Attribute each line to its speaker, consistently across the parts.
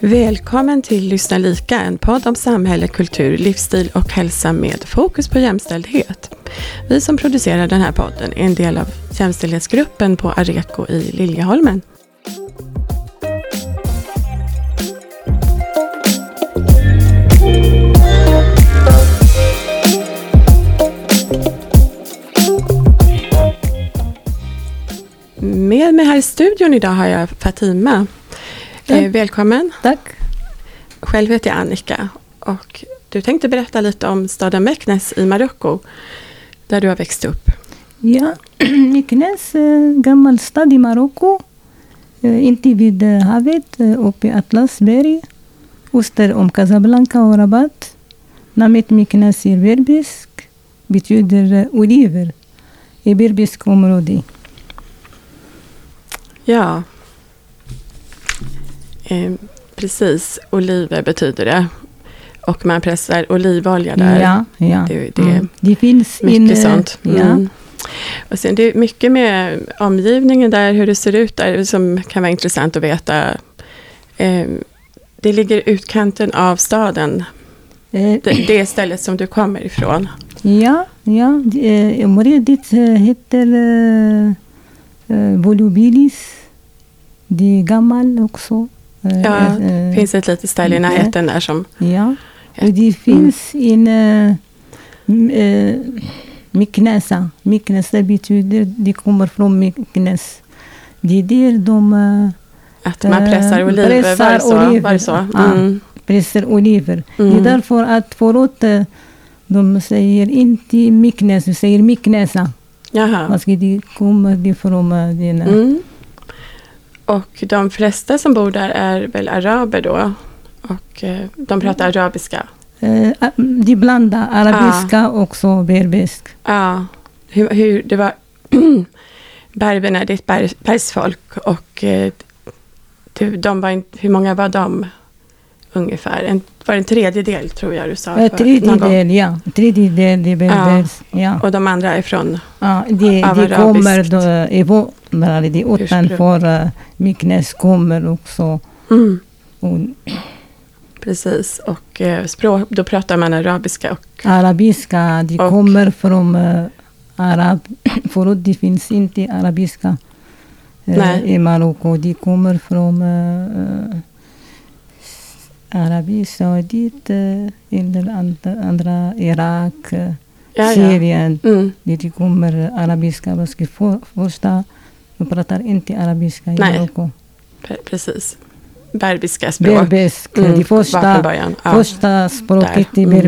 Speaker 1: Välkommen till Lyssna lika, en podd om samhälle, kultur, livsstil och hälsa med fokus på jämställdhet. Vi som producerar den här podden är en del av jämställdhetsgruppen på Areco i Liljeholmen. Med mig här i studion idag har jag Fatima. Eh, välkommen.
Speaker 2: Tack.
Speaker 1: Själv heter jag Annika och du tänkte berätta lite om staden Meknes i Marocko där du har växt upp.
Speaker 2: Ja, Meknes, eh, gammal stad i Marocko. Eh, inte vid eh, havet, uppe i Atlasberg. Öster om Casablanca och Rabat. Namnet Meknes är berbisk, betyder oliver i berbisk område.
Speaker 1: Ja, eh, precis. Oliver betyder det. Och man pressar olivolja där.
Speaker 2: Ja, ja.
Speaker 1: Det, det
Speaker 2: Mm. det finns
Speaker 1: mycket
Speaker 2: en, eh,
Speaker 1: sånt.
Speaker 2: Ja,
Speaker 1: Mm. Och sen det är mycket med omgivningen där, hur det ser ut där, som kan vara intressant att veta. Eh, det ligger utkanten av staden,
Speaker 2: eh,
Speaker 1: det, det stället som du kommer ifrån.
Speaker 2: Ja, ja. det, eh, Området eh, heter eh, eh, Volubilis. Det är gammalt också. Eh,
Speaker 1: Ja,
Speaker 2: eh,
Speaker 1: Det finns ett litet ställe i
Speaker 2: Mm.
Speaker 1: närheten där som...
Speaker 2: Ja, och det finns en uh, Meknesa. Meknesa betyder, det kommer från Meknes. Det är där de uh,
Speaker 1: Att man
Speaker 2: Eh,
Speaker 1: pressar oliver,
Speaker 2: pressar
Speaker 1: var det så?
Speaker 2: oliver.
Speaker 1: Var det så?
Speaker 2: Ja.
Speaker 1: Mm.
Speaker 2: pressar oliver. Det är
Speaker 1: Mm.
Speaker 2: därför att förut de säger inte Meknes, de säger Meknesa.
Speaker 1: Jaha.
Speaker 2: Alltså det kommer det från
Speaker 1: Mm. Och de flesta som bor där är väl araber då? Och eh, de pratar arabiska?
Speaker 2: eh, de blandar arabiska och så berbisk.
Speaker 1: Ja. Hur, hur det var... Berberna, det är ett berg, bergsfolk och eh, de var inte, hur många var de ungefär? En, var en tredjedel tror jag du sa?
Speaker 2: Uh,
Speaker 1: gång?
Speaker 2: tredjedel, ja. Tredjedel det är berbers. Ja.
Speaker 1: Och de andra är från...
Speaker 2: Ja,
Speaker 1: Av
Speaker 2: det
Speaker 1: arabiskt.
Speaker 2: kommer då, utanför uh, Myknes kommer också.
Speaker 1: Mm,
Speaker 2: Och
Speaker 1: precis. Och eh, språk, då pratar man arabiska och...
Speaker 2: arabiska, det
Speaker 1: Och-
Speaker 2: kommer från uh, arab. Förut det finns inte arabiska uh, i Marocko. Det kommer från uh, uh, Arabien uh, eller andra, Irak, uh,
Speaker 1: Ja, ja.
Speaker 2: Syrien.
Speaker 1: Mm,
Speaker 2: Det kommer arabiska. Que för, första, de pratar inte arabiska i. Marocko.
Speaker 1: pre- precis. Berbiska språk.
Speaker 2: Berbisk.
Speaker 1: Mm,
Speaker 2: det första.
Speaker 1: Ja.
Speaker 2: första språket
Speaker 1: Där.
Speaker 2: är
Speaker 1: Mm.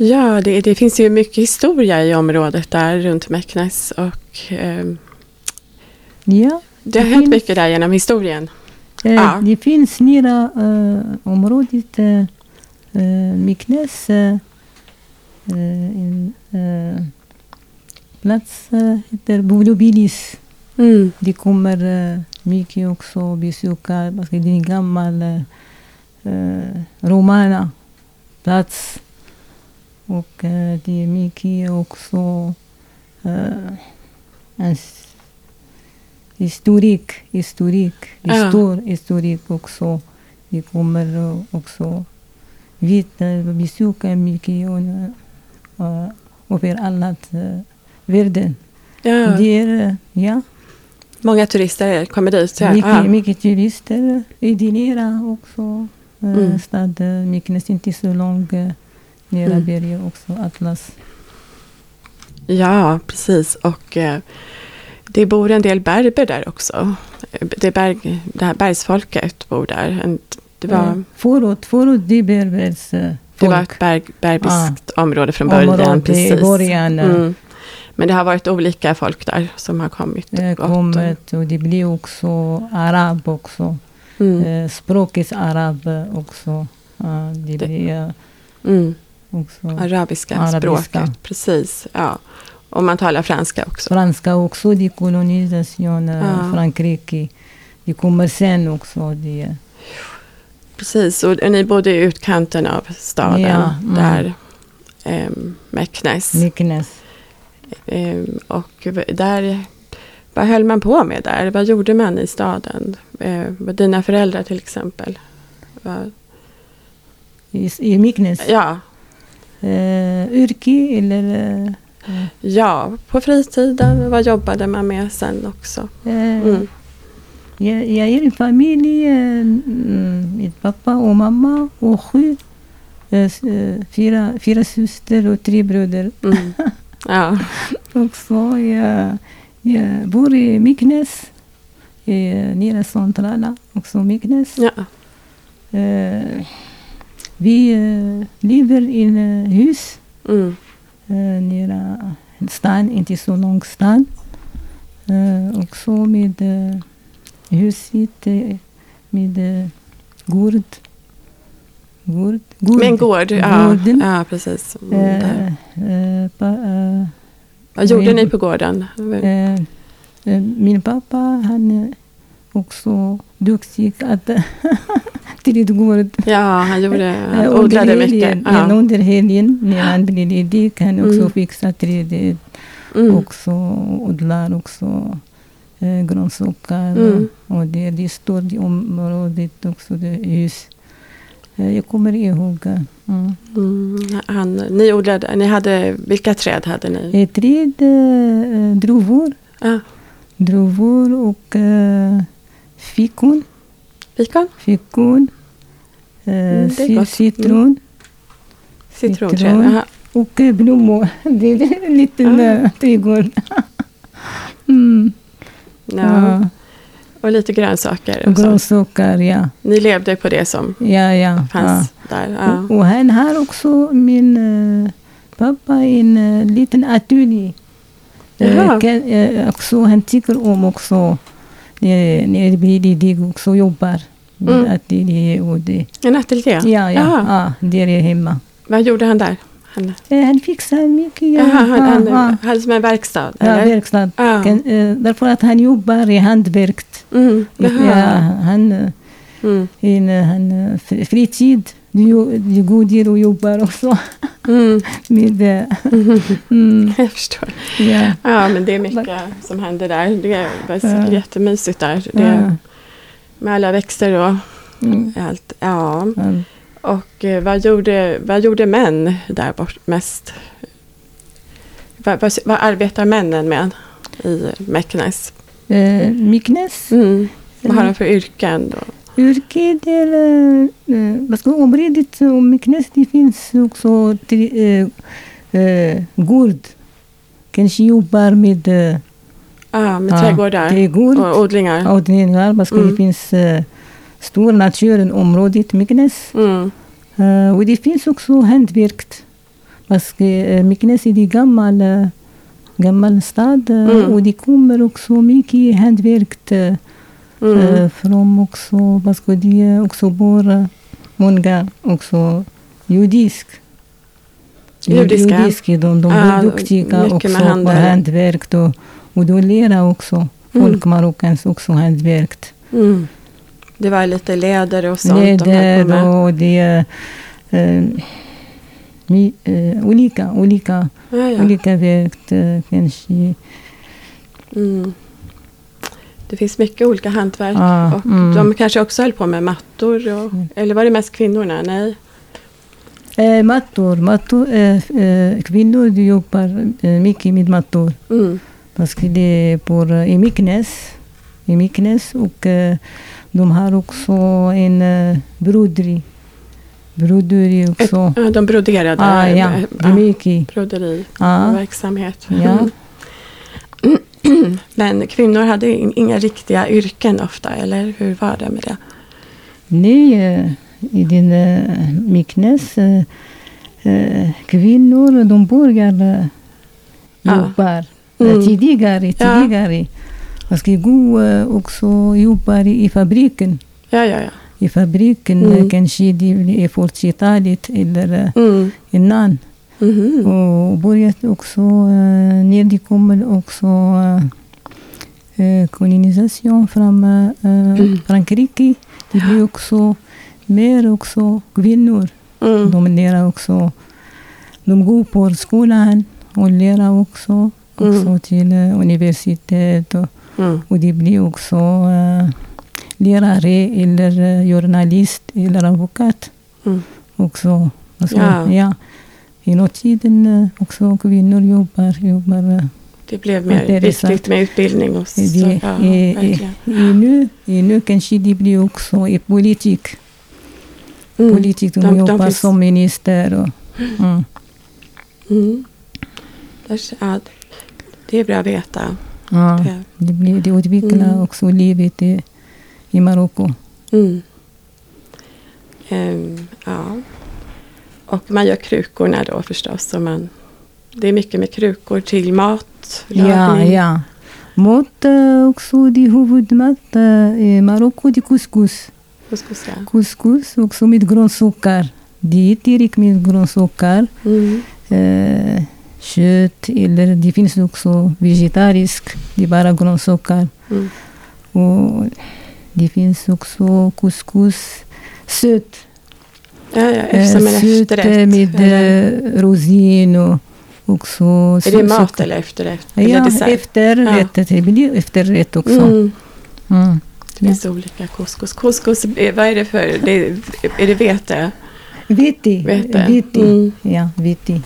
Speaker 1: Ja, det, det finns ju mycket historia i området där runt Meknes och eh,
Speaker 2: Ja,
Speaker 1: det har
Speaker 2: Det
Speaker 1: hänt
Speaker 2: finns-
Speaker 1: mycket där genom historien.
Speaker 2: eh,
Speaker 1: Ja.
Speaker 2: det finns nära uh, området uh, uh, Myknes. Uh, en uh, plats heter Volubilis.
Speaker 1: Mm.
Speaker 2: Det kommer mycket också besöka, det är en gammal romana plats. Och uh, det är mycket också uh, s- historik, historik, stor historik också. Det kommer uh, också vita besöka mycket uh, uh, överallt uh, världen.
Speaker 1: Ja,
Speaker 2: Det är, uh, ja.
Speaker 1: många turister kommer dit. Ja.
Speaker 2: Mycket,
Speaker 1: Ja.
Speaker 2: mycket turister. I Dinera också. Eh,
Speaker 1: Mm.
Speaker 2: Stad eh, Myknes, inte så långt nära
Speaker 1: Mm.
Speaker 2: berget också. Atlas.
Speaker 1: ja, precis. Och eh, det bor en del berber där också. Det, berg, det här bergsfolket bor där. Det var,
Speaker 2: Eh, Förut, förut det berbers eh,
Speaker 1: det var
Speaker 2: folk.
Speaker 1: ett berg, berbiskt område från början.
Speaker 2: Område
Speaker 1: precis.
Speaker 2: början.
Speaker 1: Mm. Men det har varit olika folk där som har kommit och gått.
Speaker 2: kommit och det blir också arab också.
Speaker 1: Mm.
Speaker 2: Eh, språket arab också. Ja, det blir
Speaker 1: Mm.
Speaker 2: Också.
Speaker 1: Arabiska,
Speaker 2: Arabiska.
Speaker 1: språket, precis. Ja. Och man talar franska också.
Speaker 2: Franska också, de kolonisation, eh,
Speaker 1: Ja.
Speaker 2: Frankrike. Det kommer sen också. Det,
Speaker 1: Precis, och ni bodde i utkanten av staden,
Speaker 2: Ja,
Speaker 1: där eh, Meknes.
Speaker 2: Myknes.
Speaker 1: Eh, och där, vad höll man på med där? Vad gjorde man i staden? Eh, dina föräldrar till exempel? Vad-
Speaker 2: I, i Myknes.
Speaker 1: Ja,
Speaker 2: Eh, yrke eller... eh,
Speaker 1: ja, på fritiden. Vad jobbade man med sen också?
Speaker 2: eh,
Speaker 1: Mm.
Speaker 2: jag, jag är en familj eh, mm, med pappa och mamma och sju. eh, fyra, fyra syster och tre bröder.
Speaker 1: Mm. Ja,
Speaker 2: Och så jag, jag bor i Myknes. i, Nere centrala, också Myknes.
Speaker 1: ja.
Speaker 2: Eh, vi eh, lever i en eh, hus
Speaker 1: Mm.
Speaker 2: eh, nära en stan, inte så lång stan. Eh, också med eh, huset eh, med eh, gård. Gård. gård.
Speaker 1: Med en gård, ja, ja precis. Mm,
Speaker 2: Eh, pa,
Speaker 1: Vad gjorde ni på gården?
Speaker 2: min pappa han är också duktig att trädgård.
Speaker 1: Ja, han gjorde, han
Speaker 2: Eh,
Speaker 1: odlade mycket.
Speaker 2: ja.
Speaker 1: Ja.
Speaker 2: Under helgen när han blir ledig kan också
Speaker 1: Mm.
Speaker 2: fixa trädet.
Speaker 1: Mm.
Speaker 2: också odlar också eh, grönsaker.
Speaker 1: Mm.
Speaker 2: Och det, det står i området också, det hus. Eh, jag kommer ihåg. eh, Mm.
Speaker 1: Mm. Han, ni odlade, ni hade, vilka träd hade ni?
Speaker 2: Ett träd, eh, druvor,
Speaker 1: Ja,
Speaker 2: druvor och eh, fikon.
Speaker 1: fikon?
Speaker 2: fikon eh,
Speaker 1: Mm,
Speaker 2: citron
Speaker 1: Citronträd?
Speaker 2: Citron.
Speaker 1: Jaha.
Speaker 2: och eh, blommor. Det är en liten
Speaker 1: Ah.
Speaker 2: eh, trädgård. mm.
Speaker 1: Ja.
Speaker 2: Ja.
Speaker 1: Och lite grönsaker.
Speaker 2: Och grönsaker, ja.
Speaker 1: Ni levde på det som
Speaker 2: Ja, ja. ja.
Speaker 1: fanns där? Ja.
Speaker 2: Och, och han har också min eh, pappa en eh, liten ateljé. Eh, kan, eh, också, han tycker om också när, när ledig också jobbar
Speaker 1: Mm.
Speaker 2: ateljé och det.
Speaker 1: En ateljé?
Speaker 2: Ja, ja, ja, där är hemma.
Speaker 1: Vad gjorde han där? Han,
Speaker 2: Eh, han fixar mycket. Ja,
Speaker 1: Jaha, han, han
Speaker 2: ja,
Speaker 1: hade som en verkstad?
Speaker 2: ja,
Speaker 1: eller?
Speaker 2: verkstad.
Speaker 1: Ja.
Speaker 2: Eh, därför att han jobbar i hantverk.
Speaker 1: Mm.
Speaker 2: Ja, han, eh,
Speaker 1: Mm.
Speaker 2: in, han, fr- fritid, det går där och jobbar också.
Speaker 1: Mm.
Speaker 2: med, mm,
Speaker 1: Jag förstår.
Speaker 2: ja.
Speaker 1: Ja, men det är mycket som händer där. Det
Speaker 2: Ja.
Speaker 1: jättemysigt där. Det. Med alla växter och
Speaker 2: Mm.
Speaker 1: allt. Ja.
Speaker 2: Mm.
Speaker 1: Och eh, vad gjorde, vad gjorde män där bort mest? Vad, vad, vad arbetar männen med i Meknes?
Speaker 2: Eh, Myknes,
Speaker 1: Mm. Vad har de för yrken då?
Speaker 2: yrke där, eh, vad ska området om Myknes, det finns också tre, eh, eh, gård. Kanske jobbar med
Speaker 1: Ja, med
Speaker 2: Ja,
Speaker 1: trädgårdar
Speaker 2: trädgård.
Speaker 1: och odlingar.
Speaker 2: odlingar. Vad
Speaker 1: Mm.
Speaker 2: Det finns eh, stor naturområdet Myknes.
Speaker 1: Mm.
Speaker 2: Eh, och det finns också hantverk. Que eh, Myknes är en gammal, eh, gammal stad
Speaker 1: Mm.
Speaker 2: och det kommer också mycket hantverk eh,
Speaker 1: Mm.
Speaker 2: från också, vad ska det också bor många också judisk.
Speaker 1: Judiska.
Speaker 2: Judiska, de, de
Speaker 1: Ja,
Speaker 2: är duktiga
Speaker 1: mycket
Speaker 2: också på hantverk och, och de lär också
Speaker 1: Mm.
Speaker 2: folk Marockans också hantverk.
Speaker 1: Mm. Det var lite läder och sånt
Speaker 2: Läder och det eh, mi- eh, olika, olika,
Speaker 1: Ja, ja.
Speaker 2: olika verk eh, kanske.
Speaker 1: Mm. Det finns mycket olika hantverk.
Speaker 2: Ja,
Speaker 1: och
Speaker 2: mm.
Speaker 1: De kanske också höll på med mattor. Och, Eller var det mest kvinnorna? Nej.
Speaker 2: Eh, mattor, mattor eh, eh, kvinnor jobbar eh, mycket med mattor.
Speaker 1: Mm.
Speaker 2: Parce que det är på, eh, i Myknes, i Myknes och eh, de har också en eh, broderi. Broderi
Speaker 1: Ett,
Speaker 2: också.
Speaker 1: ja, de broderade.
Speaker 2: Ah, ja,
Speaker 1: eh,
Speaker 2: är mycket. Ja,
Speaker 1: Broderiverksamhet.
Speaker 2: ja.
Speaker 1: Men kvinnor hade in- inga riktiga yrken ofta, eller hur var det med det?
Speaker 2: Nej, eh, i eh, eh, kvinnor de börjar uh,
Speaker 1: Ja. Mm.
Speaker 2: tidigare,
Speaker 1: Ja.
Speaker 2: tidigare. Man ska gå också jobba i fabriken.
Speaker 1: Ja, ja, ja.
Speaker 2: i fabriken.
Speaker 1: Mm.
Speaker 2: Kanske är 40-talet eller eh,
Speaker 1: Mm.
Speaker 2: innan.
Speaker 1: Mhm.
Speaker 2: Och börjat också, eh, när det kommer också eh, eh, kolonisation från eh,
Speaker 1: Mm.
Speaker 2: Frankrike. Det blir också mer också kvinnor.
Speaker 1: Mm.
Speaker 2: De lär också, de går på skolan och lär också, också
Speaker 1: Mm.
Speaker 2: till universitet. Och,
Speaker 1: Mm.
Speaker 2: och det blir också eh, lärare eller eh, journalist eller advokat
Speaker 1: Mm.
Speaker 2: också. Alltså,
Speaker 1: Ja.
Speaker 2: ja. Hela tiden eh, också kvinnor jobbar. jobbar
Speaker 1: Det blev mer viktigt med utbildning och så.
Speaker 2: det,
Speaker 1: ja,
Speaker 2: eh, nu, nu kanske det blir också i politik.
Speaker 1: Mm.
Speaker 2: Politik, de,
Speaker 1: De- de
Speaker 2: jobbar
Speaker 1: finns-
Speaker 2: som minister. Och, mm.
Speaker 1: Mm. Det är bra att veta.
Speaker 2: ja,
Speaker 1: Det.
Speaker 2: det, blir, det utvecklar
Speaker 1: Mm.
Speaker 2: också livet i, i Marocko.
Speaker 1: Mm. Ehm, ja. Och man gör krukorna då förstås. Och man, det är mycket med krukor till mat.
Speaker 2: Ja, ja. Mat eh, också, det är huvudmat eh, i Marocko, det är couscous.
Speaker 1: Couscous, ja.
Speaker 2: Couscous också med grönsaker. Det är tillräckligt med grönsaker.
Speaker 1: Mm.
Speaker 2: Eh, kött eller det finns också vegetarisk. Det är bara grönsaker.
Speaker 1: Mm.
Speaker 2: Och det finns också couscous sött.
Speaker 1: Ja, ja,
Speaker 2: Eh,
Speaker 1: som en
Speaker 2: sött
Speaker 1: efterrätt.
Speaker 2: med
Speaker 1: eller,
Speaker 2: eh, rosin och också
Speaker 1: är det mat
Speaker 2: socker.
Speaker 1: eller efterrätt? Eller
Speaker 2: Ja,
Speaker 1: dessert?
Speaker 2: efterrätt. Det blir efterrätt också.
Speaker 1: Mm.
Speaker 2: Mm.
Speaker 1: Det finns olika couscous. Couscous, eh, vad är det för? Det, är det vete?
Speaker 2: Vete.
Speaker 1: Vete.
Speaker 2: Vete.
Speaker 1: Mm.
Speaker 2: Ja, vete.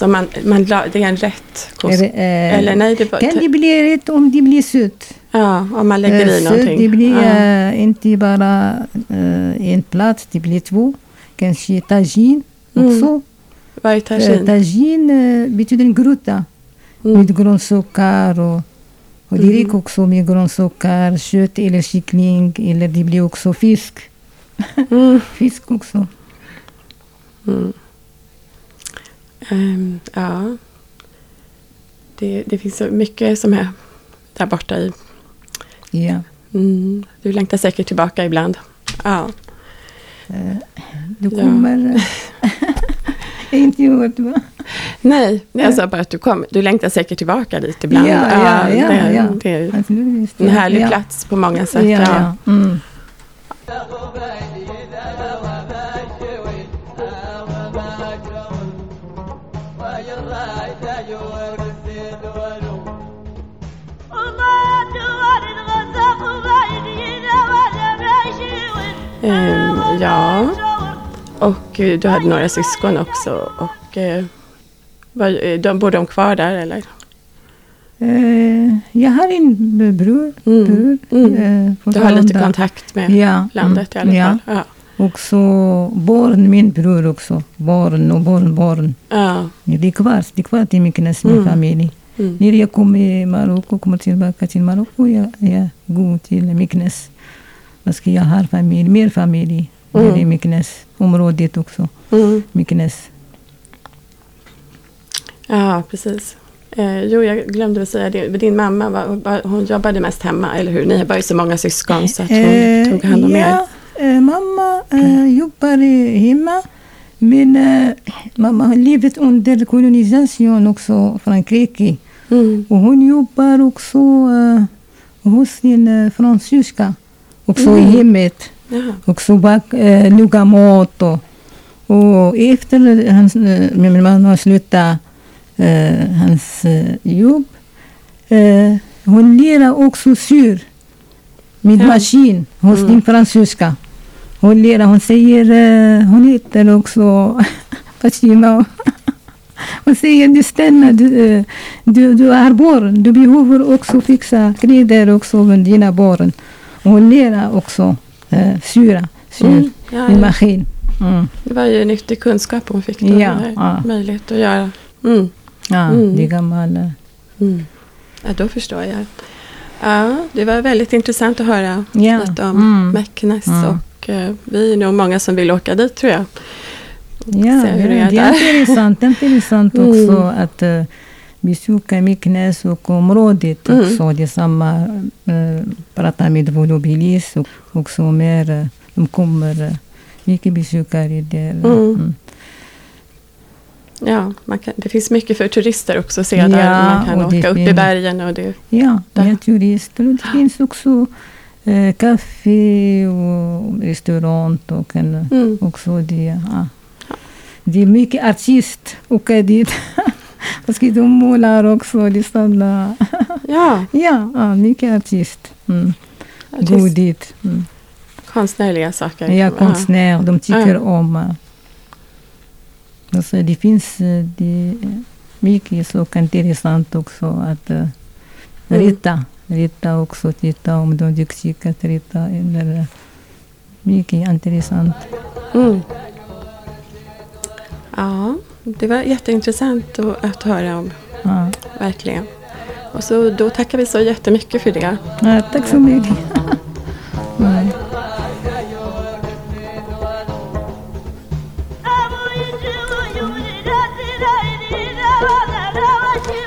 Speaker 1: Så man, man, det är en rätt?
Speaker 2: Är, eh,
Speaker 1: Eller nej, det
Speaker 2: Kan det bli rätt om det blir sött?
Speaker 1: ja, om man lägger
Speaker 2: Eh,
Speaker 1: i någonting.
Speaker 2: Det blir
Speaker 1: ja.
Speaker 2: eh, inte bara eh, en plats, det blir två. Kanske tagine
Speaker 1: Mm.
Speaker 2: också.
Speaker 1: Vad är tagine?
Speaker 2: tagine eh, betyder en grotta
Speaker 1: Mm.
Speaker 2: med grönsaker och, och det
Speaker 1: Mm.
Speaker 2: räcker också med grönsaker, kött eller kyckling eller det blir också fisk.
Speaker 1: Mm.
Speaker 2: Fisk också.
Speaker 1: Mm. Ehm, ja. Det, det finns så mycket som är där borta i.
Speaker 2: Ja.
Speaker 1: Mm. Du längtar säkert tillbaka ibland. Ja.
Speaker 2: Eh, Du
Speaker 1: Ja.
Speaker 2: kommer... inte hört va?
Speaker 1: Nej, jag sa bara att du, kom, du längtar säkert tillbaka dit ibland.
Speaker 2: Ja, ja, ja,
Speaker 1: det,
Speaker 2: ja.
Speaker 1: det är en
Speaker 2: ja,
Speaker 1: härlig
Speaker 2: ja.
Speaker 1: plats på många sätt.
Speaker 2: Ja,
Speaker 1: Ja.
Speaker 2: ja. Mm.
Speaker 1: Ehm, ja. Och eh, du hade några syskon också. Och, var, de, bor de kvar där eller?
Speaker 2: Eh, jag har en bror.
Speaker 1: Mm.
Speaker 2: bror
Speaker 1: Mm.
Speaker 2: eh,
Speaker 1: Du har lite kontakt med
Speaker 2: ja,
Speaker 1: landet i alla
Speaker 2: mm,
Speaker 1: fall? Ja.
Speaker 2: Ja. Också barn, min bror också. Barn och barnbarn.
Speaker 1: ja.
Speaker 2: Det är kvar, det är kvar till Myknes, min
Speaker 1: Mm.
Speaker 2: familj.
Speaker 1: Mm.
Speaker 2: När jag kommer till Marocko, kommer tillbaka till Marocko, jag, jag går till Myknes. Jag har familj, mer familj
Speaker 1: Mm.
Speaker 2: i Myknes. Området också,
Speaker 1: Mm.
Speaker 2: Myknes.
Speaker 1: Ja, precis. Eh, jo, jag glömde att säga det. Din mamma var, hon jobbade mest hemma, eller hur? Ni var ju så många syskon så att hon
Speaker 2: Eh,
Speaker 1: tog hand om er.
Speaker 2: ja, eh, mamma eh, jobbar eh, hemma. Men eh, mamma har levt under kolonisation också, Frankrike.
Speaker 1: Mm.
Speaker 2: Och hon jobbar också eh, hos sin eh, fransyska. Också i
Speaker 1: Mm.
Speaker 2: hemmet.
Speaker 1: Ja.
Speaker 2: Också bak, eh, laga mat. Och, och efter hans, eh, min mamma slutade eh, hans eh, jobb. Eh, hon lär också syr med
Speaker 1: Ja.
Speaker 2: maskin hos
Speaker 1: Mm.
Speaker 2: din fransyska. Hon lär, hon säger, eh, hon heter också Fatima. Hon säger du stannar, du, eh, du, du har barn, du behöver också fixa kläder också med dina barn. Hon lär också eh, syra, syr
Speaker 1: Mm. Ja, ja.
Speaker 2: maskin. Mm.
Speaker 1: Det var ju nyttig kunskap hon fick då.
Speaker 2: Ja,
Speaker 1: Ja. Möjlighet att göra. Mm.
Speaker 2: Ja,
Speaker 1: Mm.
Speaker 2: det är gammal. eh,
Speaker 1: Mm. Ja, då förstår jag. Ja, det var väldigt intressant att höra
Speaker 2: Ja.
Speaker 1: lite om
Speaker 2: Mm.
Speaker 1: Meknes.
Speaker 2: Mm.
Speaker 1: Och vi är nog många som vill åka dit tror jag.
Speaker 2: Ja,
Speaker 1: se hur det är
Speaker 2: det är
Speaker 1: där.
Speaker 2: intressant, det är intressant
Speaker 1: Mm.
Speaker 2: också att eh, besöka Myknäs och området
Speaker 1: Mm.
Speaker 2: också. Det är samma, eh, prata med Volubilis och också mer, eh, de kommer eh, mycket besökare där.
Speaker 1: Mm.
Speaker 2: Mm.
Speaker 1: Ja, kan, det finns mycket för turister också att se där.
Speaker 2: Ja,
Speaker 1: Man kan åka upp i bergen och det...
Speaker 2: Ja, det
Speaker 1: Där.
Speaker 2: är turister och det finns också eh, kaffe och restaurang och en,
Speaker 1: Mm.
Speaker 2: också det. Ja. Det är mycket artist åka dit. Parce de målar också, de stannar.
Speaker 1: Ja,
Speaker 2: Ja, ja, mycket artist. Mm. Gå dit. Mm.
Speaker 1: konstnärliga saker.
Speaker 2: Ja, konstnär, de tycker
Speaker 1: Ja.
Speaker 2: om. eh, Alltså, det finns eh, det, är mycket så intressant också att
Speaker 1: Mm.
Speaker 2: Rita. Rita också, titta om de att rita. Eller, mycket intressant.
Speaker 1: Mm. Ja, det var jätteintressant att, höra om,
Speaker 2: Ja.
Speaker 1: verkligen. Och så då tackar vi så jättemycket för det.
Speaker 2: Ja, tack så mycket. Nej.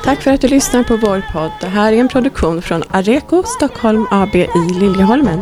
Speaker 1: Tack för att du lyssnar på vår podd. Det här är en produktion från Areco Stockholm AB i Liljeholmen.